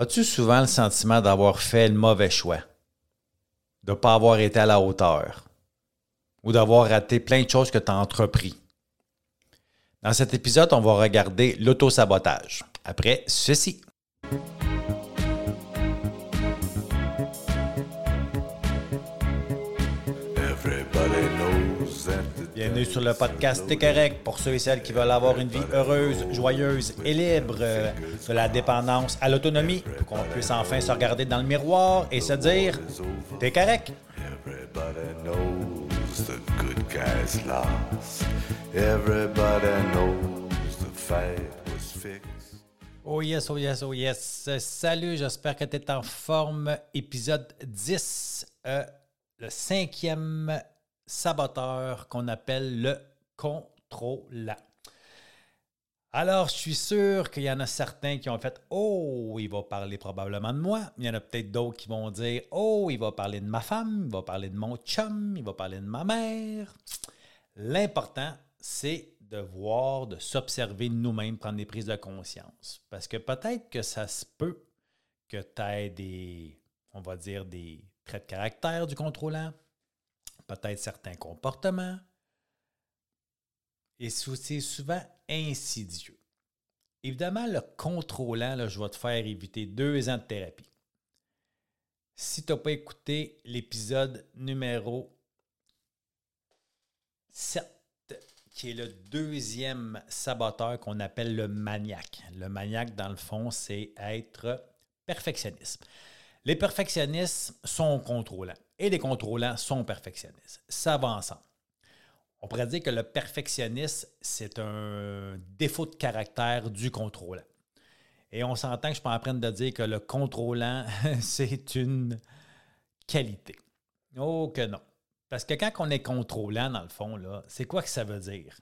As-tu souvent le sentiment d'avoir fait le mauvais choix? De ne pas avoir été à la hauteur? Ou d'avoir raté plein de choses que tu as entrepris? Dans cet épisode, on va regarder l'autosabotage. Après ceci. Bienvenue sur le podcast T'es correct pour ceux et celles qui veulent avoir une vie heureuse, joyeuse et libre euh, de la dépendance à l'autonomie pour qu'on puisse enfin se regarder dans le miroir et se dire T'es correct. Oh yes, oh yes, oh yes. Salut, j'espère que tu es en forme. Épisode 10, euh, le cinquième saboteur qu'on appelle le contrôlant. Alors, je suis sûr qu'il y en a certains qui ont fait Oh, il va parler probablement de moi. Il y en a peut-être d'autres qui vont dire Oh, il va parler de ma femme, il va parler de mon chum, il va parler de ma mère. L'important, c'est de voir, de s'observer nous-mêmes, prendre des prises de conscience. Parce que peut-être que ça se peut que tu aies des, on va dire, des traits de caractère du contrôlant, peut-être certains comportements. Et c'est souvent insidieux. Évidemment, le contrôlant, là, je vais te faire éviter deux ans de thérapie. Si tu n'as pas écouté l'épisode numéro 7, qui est le deuxième saboteur qu'on appelle le maniaque. Le maniaque, dans le fond, c'est être perfectionniste. Les perfectionnistes sont contrôlants et les contrôlants sont perfectionnistes. Ça va ensemble. On pourrait dire que le perfectionniste, c'est un défaut de caractère du contrôlant. Et on s'entend que je peux en train de dire que le contrôlant, c'est une qualité. Oh que non. Parce que quand on est contrôlant, dans le fond, c'est quoi que ça veut dire?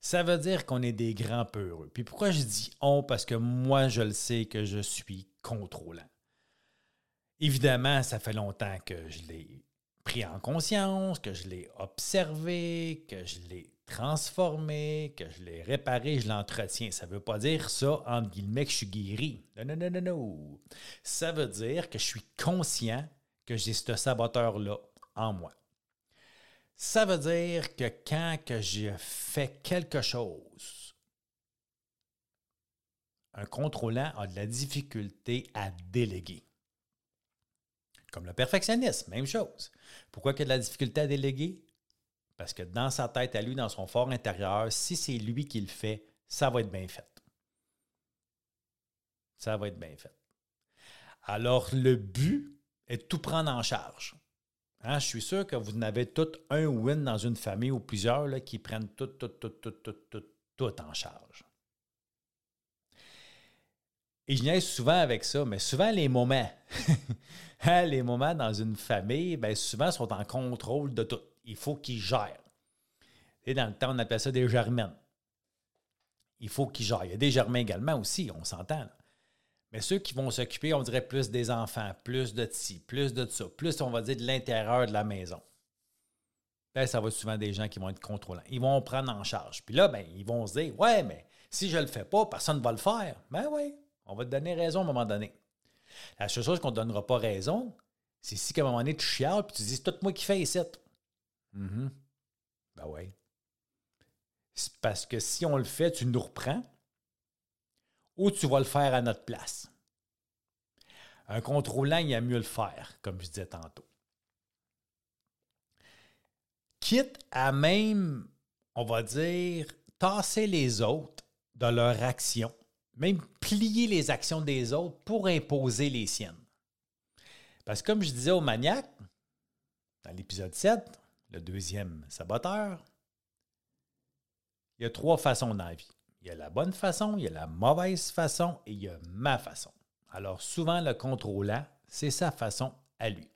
Ça veut dire qu'on est des grands peureux. Puis pourquoi je dis on? Parce que moi, je le sais que je suis contrôlant. Évidemment, ça fait longtemps que je l'ai pris en conscience, que je l'ai observé, que je l'ai transformé, que je l'ai réparé, je l'entretiens. Ça ne veut pas dire ça, entre guillemets, que je suis guéri. Non, non, non, non, non. Ça veut dire que je suis conscient que j'ai ce saboteur-là en moi. Ça veut dire que quand que je fais quelque chose, un contrôlant a de la difficulté à déléguer. Comme le perfectionniste, même chose. Pourquoi il a de la difficulté à déléguer? Parce que dans sa tête à lui, dans son fort intérieur, si c'est lui qui le fait, ça va être bien fait. Ça va être bien fait. Alors, le but est de tout prendre en charge. Hein, je suis sûr que vous n'avez tout un win dans une famille ou plusieurs qui prennent tout, tout, tout, tout, tout, tout en charge. Et je viens souvent avec ça, mais souvent les moments, hein, les moments dans une famille, bien, souvent sont en contrôle de tout. Il faut qu'ils gèrent. Et dans le temps, on appelle ça des germaines. Il faut qu'ils gèrent. Il y a des germains également aussi, on s'entend. Mais ceux qui vont s'occuper, on dirait plus des enfants, plus de ci, plus de ça, plus, on va dire, de l'intérieur de la maison. Ben, ça va être souvent des gens qui vont être contrôlants. Ils vont prendre en charge. Puis là, ben, ils vont se dire Ouais, mais si je ne le fais pas, personne ne va le faire. Ben oui, on va te donner raison à un moment donné. La seule chose qu'on ne te donnera pas raison, c'est si qu'à un moment donné, tu chiales et tu dis C'est tout moi qui fais ici. Mm Ben oui. C'est parce que si on le fait, tu nous reprends ou tu vas le faire à notre place. Un contrôlant, il a mieux le faire, comme je disais tantôt. Quitte à même, on va dire, tasser les autres dans leur action, même plier les actions des autres pour imposer les siennes. Parce que comme je disais au maniaque, dans l'épisode 7, le deuxième saboteur, il y a trois façons dans vie. Il y a la bonne façon, il y a la mauvaise façon et il y a ma façon. Alors souvent, le contrôlant, c'est sa façon à lui.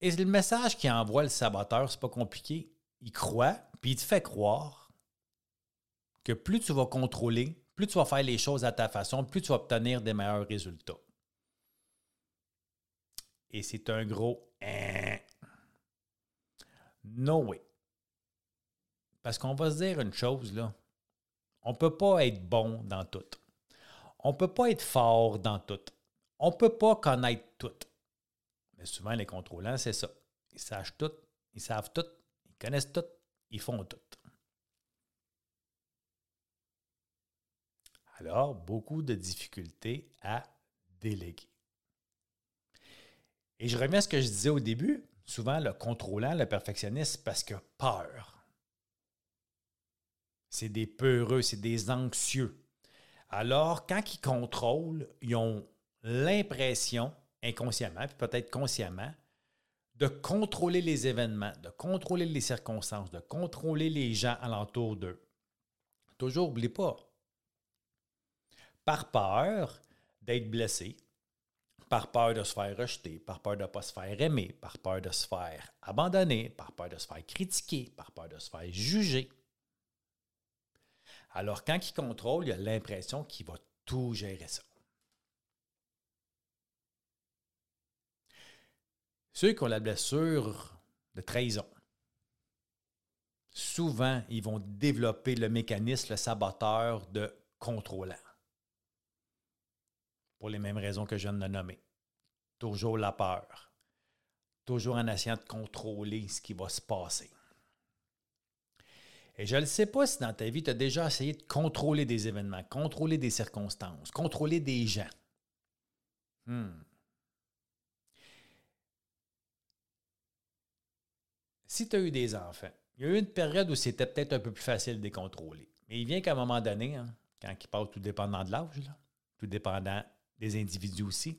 Et le message qui envoie le saboteur, c'est pas compliqué. Il croit, puis il te fait croire que plus tu vas contrôler, plus tu vas faire les choses à ta façon, plus tu vas obtenir des meilleurs résultats. Et c'est un gros hein. No way. Parce qu'on va se dire une chose, là. On ne peut pas être bon dans tout. On ne peut pas être fort dans tout. On ne peut pas connaître tout. Mais souvent, les contrôlants, c'est ça. Ils savent tout, ils savent tout, ils connaissent tout, ils font tout. Alors, beaucoup de difficultés à déléguer. Et je reviens à ce que je disais au début. Souvent, le contrôlant, le perfectionniste, parce que peur. C'est des peureux, c'est des anxieux. Alors, quand ils contrôlent, ils ont l'impression, inconsciemment, puis peut-être consciemment, de contrôler les événements, de contrôler les circonstances, de contrôler les gens alentour d'eux. Toujours, n'oubliez pas, par peur d'être blessé, par peur de se faire rejeter, par peur de ne pas se faire aimer, par peur de se faire abandonner, par peur de se faire critiquer, par peur de se faire juger. Alors, quand il contrôle, il a l'impression qu'il va tout gérer ça. Ceux qui ont la blessure de trahison, souvent, ils vont développer le mécanisme, le saboteur de contrôlant pour les mêmes raisons que je viens de nommer. Toujours la peur. Toujours en essayant de contrôler ce qui va se passer. Et je ne sais pas si dans ta vie, tu as déjà essayé de contrôler des événements, contrôler des circonstances, contrôler des gens. Hmm. Si tu as eu des enfants, il y a eu une période où c'était peut-être un peu plus facile de les contrôler. Mais il vient qu'à un moment donné, hein, quand ils parlent tout dépendant de l'âge, tout dépendant des individus aussi.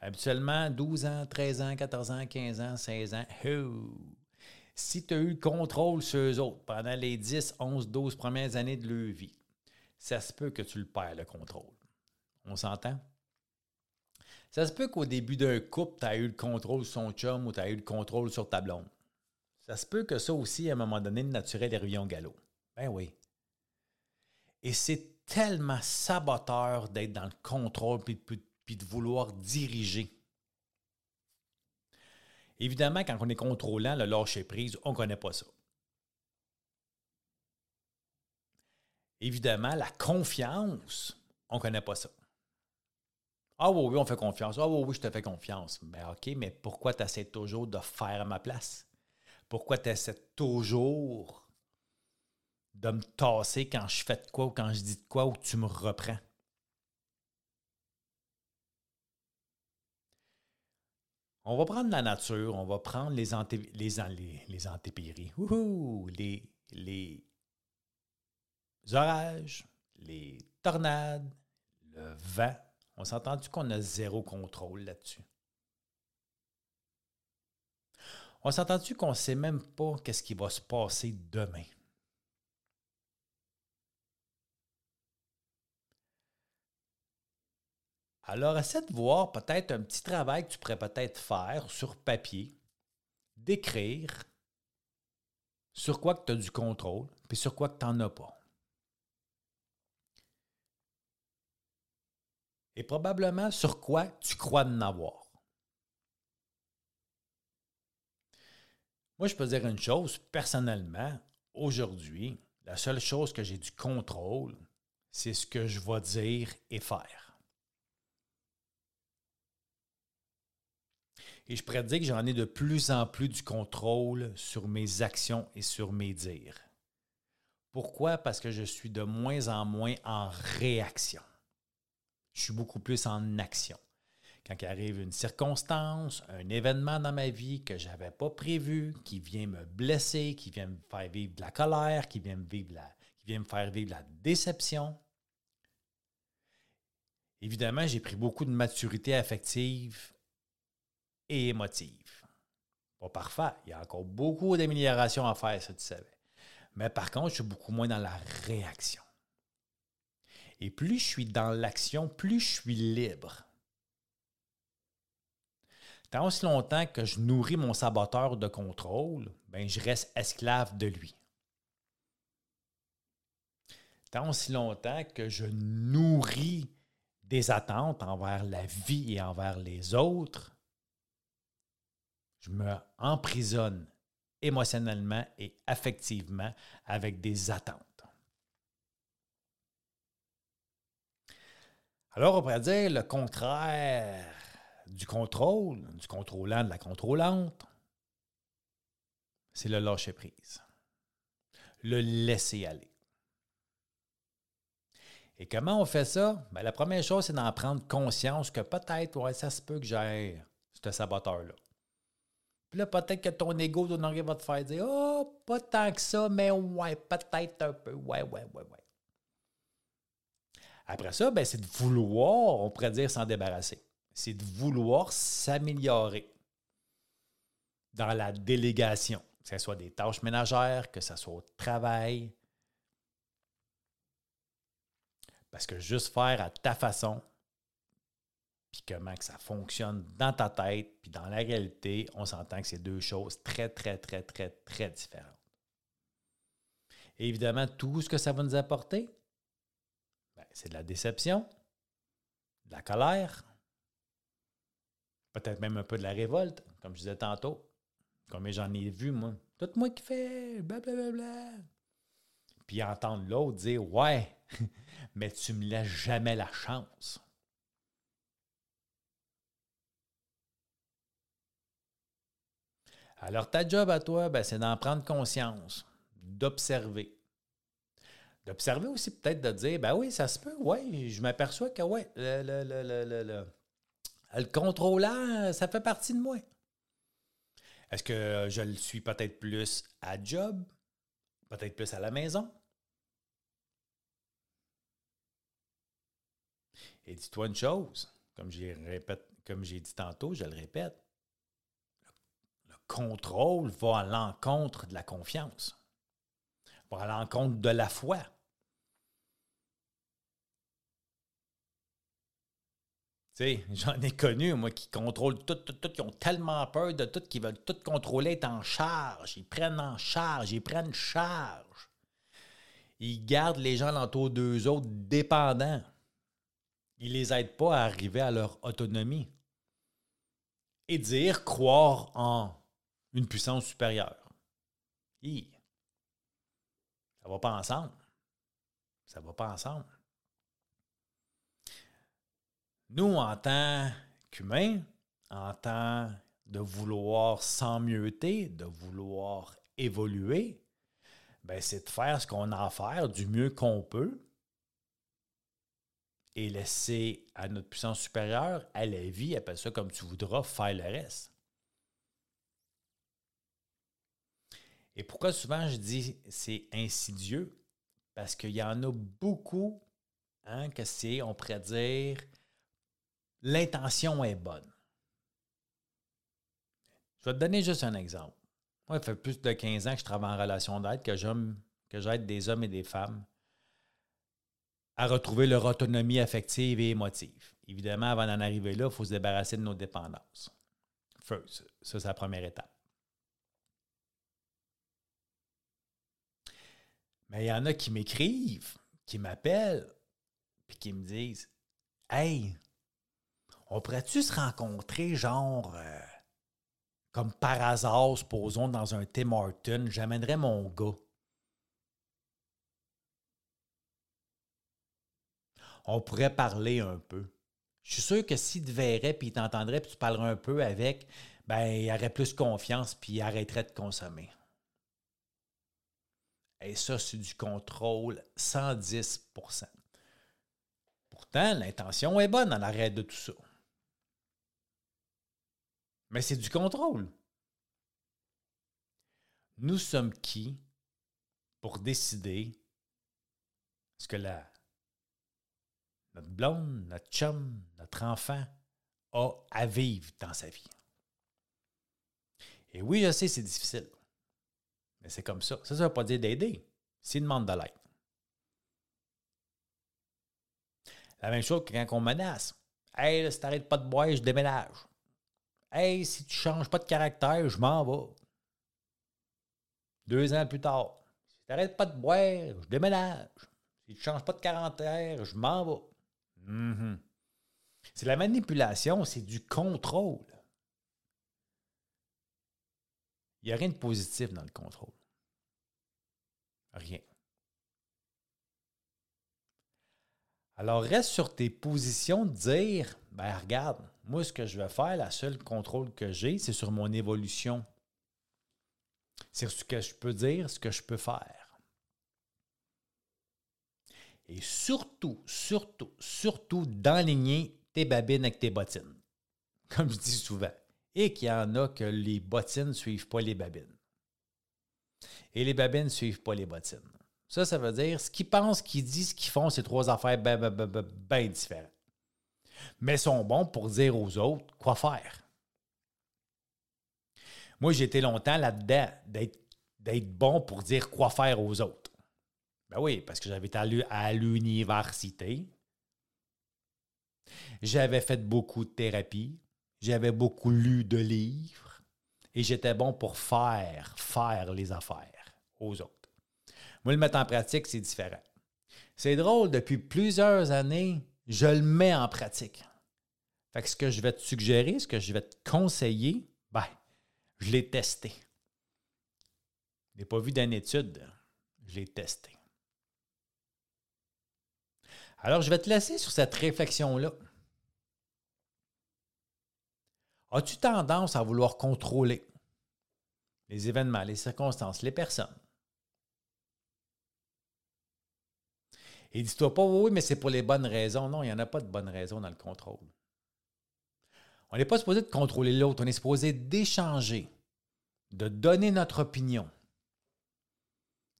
Habituellement, 12 ans, 13 ans, 14 ans, 15 ans, 16 ans, si tu as eu le contrôle sur eux autres pendant les 10, 11, 12 premières années de leur vie, ça se peut que tu le perds, le contrôle. On s'entend? Ça se peut qu'au début d'un couple, tu as eu le contrôle sur son chum ou tu as eu le contrôle sur ta blonde. Ça se peut que ça aussi, à un moment donné, le naturel est revient au galop. Ben oui. Et c'est tellement saboteur d'être dans le contrôle puis, de vouloir diriger. Évidemment, quand on est contrôlant, le lâcher prise, on ne connaît pas ça. Évidemment, la confiance, on ne connaît pas ça. Ah oui, oui, on fait confiance. Ah oui, oui, je te fais confiance. Mais ben, OK, mais pourquoi tu essaies toujours de faire à ma place? Pourquoi tu essaies toujours de me tasser quand je fais de quoi ou quand je dis de quoi ou tu me reprends. On va prendre la nature, on va prendre les, les, les, les antépéries, les, les orages, les tornades, le vent. On s'est entendu qu'on a zéro contrôle là-dessus? On s'est entendu qu'on ne sait même pas qu'est-ce qui va se passer demain? Alors, essaie de voir peut-être un petit travail que tu pourrais peut-être faire sur papier, d'écrire sur quoi que tu as du contrôle, puis sur quoi que tu n'en as pas. Et probablement sur quoi tu crois en avoir. Moi, je peux dire une chose, personnellement, aujourd'hui, la seule chose que j'ai du contrôle, c'est ce que je vais dire et faire. Et je pourrais que j'en ai de plus en plus du contrôle sur mes actions et sur mes dires. Pourquoi? Parce que je suis de moins en moins en réaction. Je suis beaucoup plus en action. Quand arrive une circonstance, un événement dans ma vie que je n'avais pas prévu, qui vient me blesser, qui vient me faire vivre de la colère, qui vient me, vivre qui vient me faire vivre la déception, évidemment, j'ai pris beaucoup de maturité affective et émotive. Pas parfait. Il y a encore beaucoup d'améliorations à faire, ça tu savais. Mais par contre, je suis beaucoup moins dans la réaction. Et plus je suis dans l'action, plus je suis libre. Tant aussi longtemps que je nourris mon saboteur de contrôle, ben je reste esclave de lui. Tant aussi longtemps que je nourris des attentes envers la vie et envers les autres, je me emprisonne émotionnellement et affectivement avec des attentes. Alors, on pourrait dire le contraire du contrôle, du contrôlant, de la contrôlante, c'est le lâcher prise. Le laisser aller. Et comment on fait ça? Ben, la première chose, c'est d'en prendre conscience que peut-être, ouais, ça se peut que j'aille ce saboteur-là. Puis là, peut-être que ton ego va te faire dire Oh, pas tant que ça, mais ouais, peut-être un peu. Ouais, ouais, ouais, ouais. Après ça, ben, c'est de vouloir, on pourrait dire, s'en débarrasser. C'est de vouloir s'améliorer dans la délégation, que ce soit des tâches ménagères, que ce soit au travail. Parce que juste faire à ta façon, puis comment que ça fonctionne dans ta tête, puis dans la réalité, on s'entend que c'est deux choses très, très, très, très, très différentes. évidemment, tout ce que ça va nous apporter, ben, c'est de la déception, de la colère, peut-être même un peu de la révolte, comme je disais tantôt. Comme j'en ai vu, moi? Tout moi qui fais, blablabla. Puis entendre l'autre dire Ouais, mais tu me laisses jamais la chance. Alors, ta job à toi, ben, c'est d'en prendre conscience, d'observer. D'observer aussi peut-être de dire, ben oui, ça se peut, oui, je m'aperçois que oui, le, le, le, ça fait partie de moi. Est-ce que je le suis peut-être plus à job, peut-être plus à la maison? Et dis-toi une chose, comme j'ai dit tantôt, je le répète, contrôle va à l'encontre de la confiance, va à l'encontre de la foi. J'en ai connu, moi, qui contrôlent tout, tout, tout, qui ont tellement peur de tout, qui veulent tout contrôler, être en charge. Ils prennent en charge, ils prennent charge. Ils gardent les gens l'entour d'eux autres dépendants. Ils ne les aident pas à arriver à leur autonomie. Et dire croire en une puissance supérieure. Ça ça va pas ensemble. Ça va pas ensemble. Nous, en tant qu'humains, en tant de vouloir s'emmieter, de vouloir évoluer, ben c'est de faire ce qu'on a à faire du mieux qu'on peut et laisser à notre puissance supérieure, à la vie, appelle ça comme tu voudras, faire le reste. Et pourquoi souvent je dis c'est insidieux? Parce qu'il y en a beaucoup hein, que c'est, on pourrait dire, l'intention est bonne. Je vais te donner juste un exemple. Moi, ça fait plus de 15 ans que je travaille en relation d'aide, que j'aide des hommes et des femmes à retrouver leur autonomie affective et émotive. Évidemment, avant d'en arriver là, il faut se débarrasser de nos dépendances. First, ça, c'est la première étape. Mais il y en a qui m'écrivent, qui m'appellent, puis qui me disent Hey, on pourrait-tu se rencontrer, genre, euh, comme par hasard, supposons, dans un Tim Horton, j'amènerais mon gars. On pourrait parler un peu. Je suis sûr que s'il te verrait, puis il t'entendrait, puis tu parlerais un peu avec, ben, il aurait plus confiance, puis il arrêterait de consommer. Et ça, c'est du contrôle 110% Pourtant, l'intention est bonne en arrêt de tout ça. Mais c'est du contrôle. Nous sommes qui pour décider ce que la, notre blonde, notre chum, notre enfant a à vivre dans sa vie? Et oui, je sais, c'est difficile. Mais c'est comme ça. Ça, ça ne veut pas dire d'aider. Une demande de l'aide. La même chose que quand on menace. Hey, si tu n'arrêtes pas de boire, je déménage. Hey, si tu changes pas de caractère, je m'en vais. Deux ans plus tard. Si tu n'arrêtes pas de boire, je déménage. Si tu changes pas de caractère, je m'en vais. Mm-hmm. C'est la manipulation, c'est du contrôle. Il n'y a rien de positif dans le contrôle. Rien. Alors, reste sur tes positions de dire, ben regarde, moi, ce que je vais faire, la seule contrôle que j'ai, c'est sur mon évolution. C'est ce que je peux dire, ce que je peux faire. Et surtout, surtout, surtout d'enligner tes babines avec tes bottines. Comme je dis souvent. Et qu'il y en a que les bottines ne suivent pas les babines. Et les babines ne suivent pas les bottines. Ça, ça veut dire ce qu'ils pensent, ce qu'ils disent, ce qu'ils font, c'est trois affaires bien ben, ben, ben, ben différentes mais sont bons pour dire aux autres quoi faire. Moi, j'ai été longtemps là-dedans d'être bon pour dire quoi faire aux autres. Ben oui, parce que j'avais été à l'université. J'avais fait beaucoup de thérapie. J'avais beaucoup lu de livres. Et j'étais bon pour faire, faire les affaires aux autres. Moi, le mettre en pratique, c'est différent. C'est drôle, depuis plusieurs années, je le mets en pratique. Fait que ce que je vais te suggérer, ce que je vais te conseiller, ben, je l'ai testé. Je n'ai pas vu d'une étude, je l'ai testé. Alors, je vais te laisser sur cette réflexion-là. As-tu tendance à vouloir contrôler les événements, les circonstances, les personnes? Et dis-toi pas, oui, mais c'est pour les bonnes raisons. Non, il n'y en a pas de bonnes raisons dans le contrôle. On n'est pas supposé de contrôler l'autre, on est supposé d'échanger, de donner notre opinion,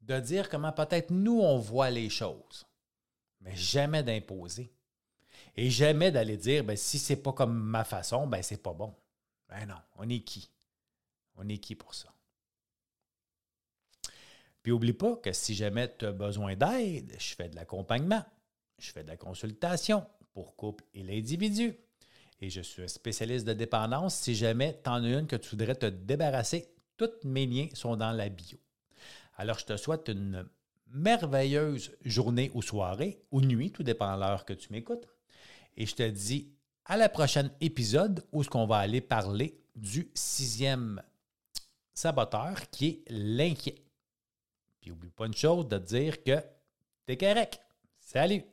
de dire comment peut-être nous, on voit les choses, mais jamais d'imposer. Et jamais d'aller dire, ben, si c'est pas comme ma façon, ben, c'est pas bon. Ben non, on est qui? On est qui pour ça? Puis oublie pas que si jamais tu as besoin d'aide, je fais de l'accompagnement, je fais de la consultation pour couple et l'individu. Et je suis un spécialiste de dépendance. Si jamais tu en as une que tu voudrais te débarrasser, tous mes liens sont dans la bio. Alors, je te souhaite une merveilleuse journée ou soirée ou nuit, tout dépend de l'heure que tu m'écoutes. Et je te dis à la prochaine épisode où ce qu'on va aller parler du sixième saboteur qui est l'inquiet. Puis oublie pas une chose de dire que t'es correct. Salut!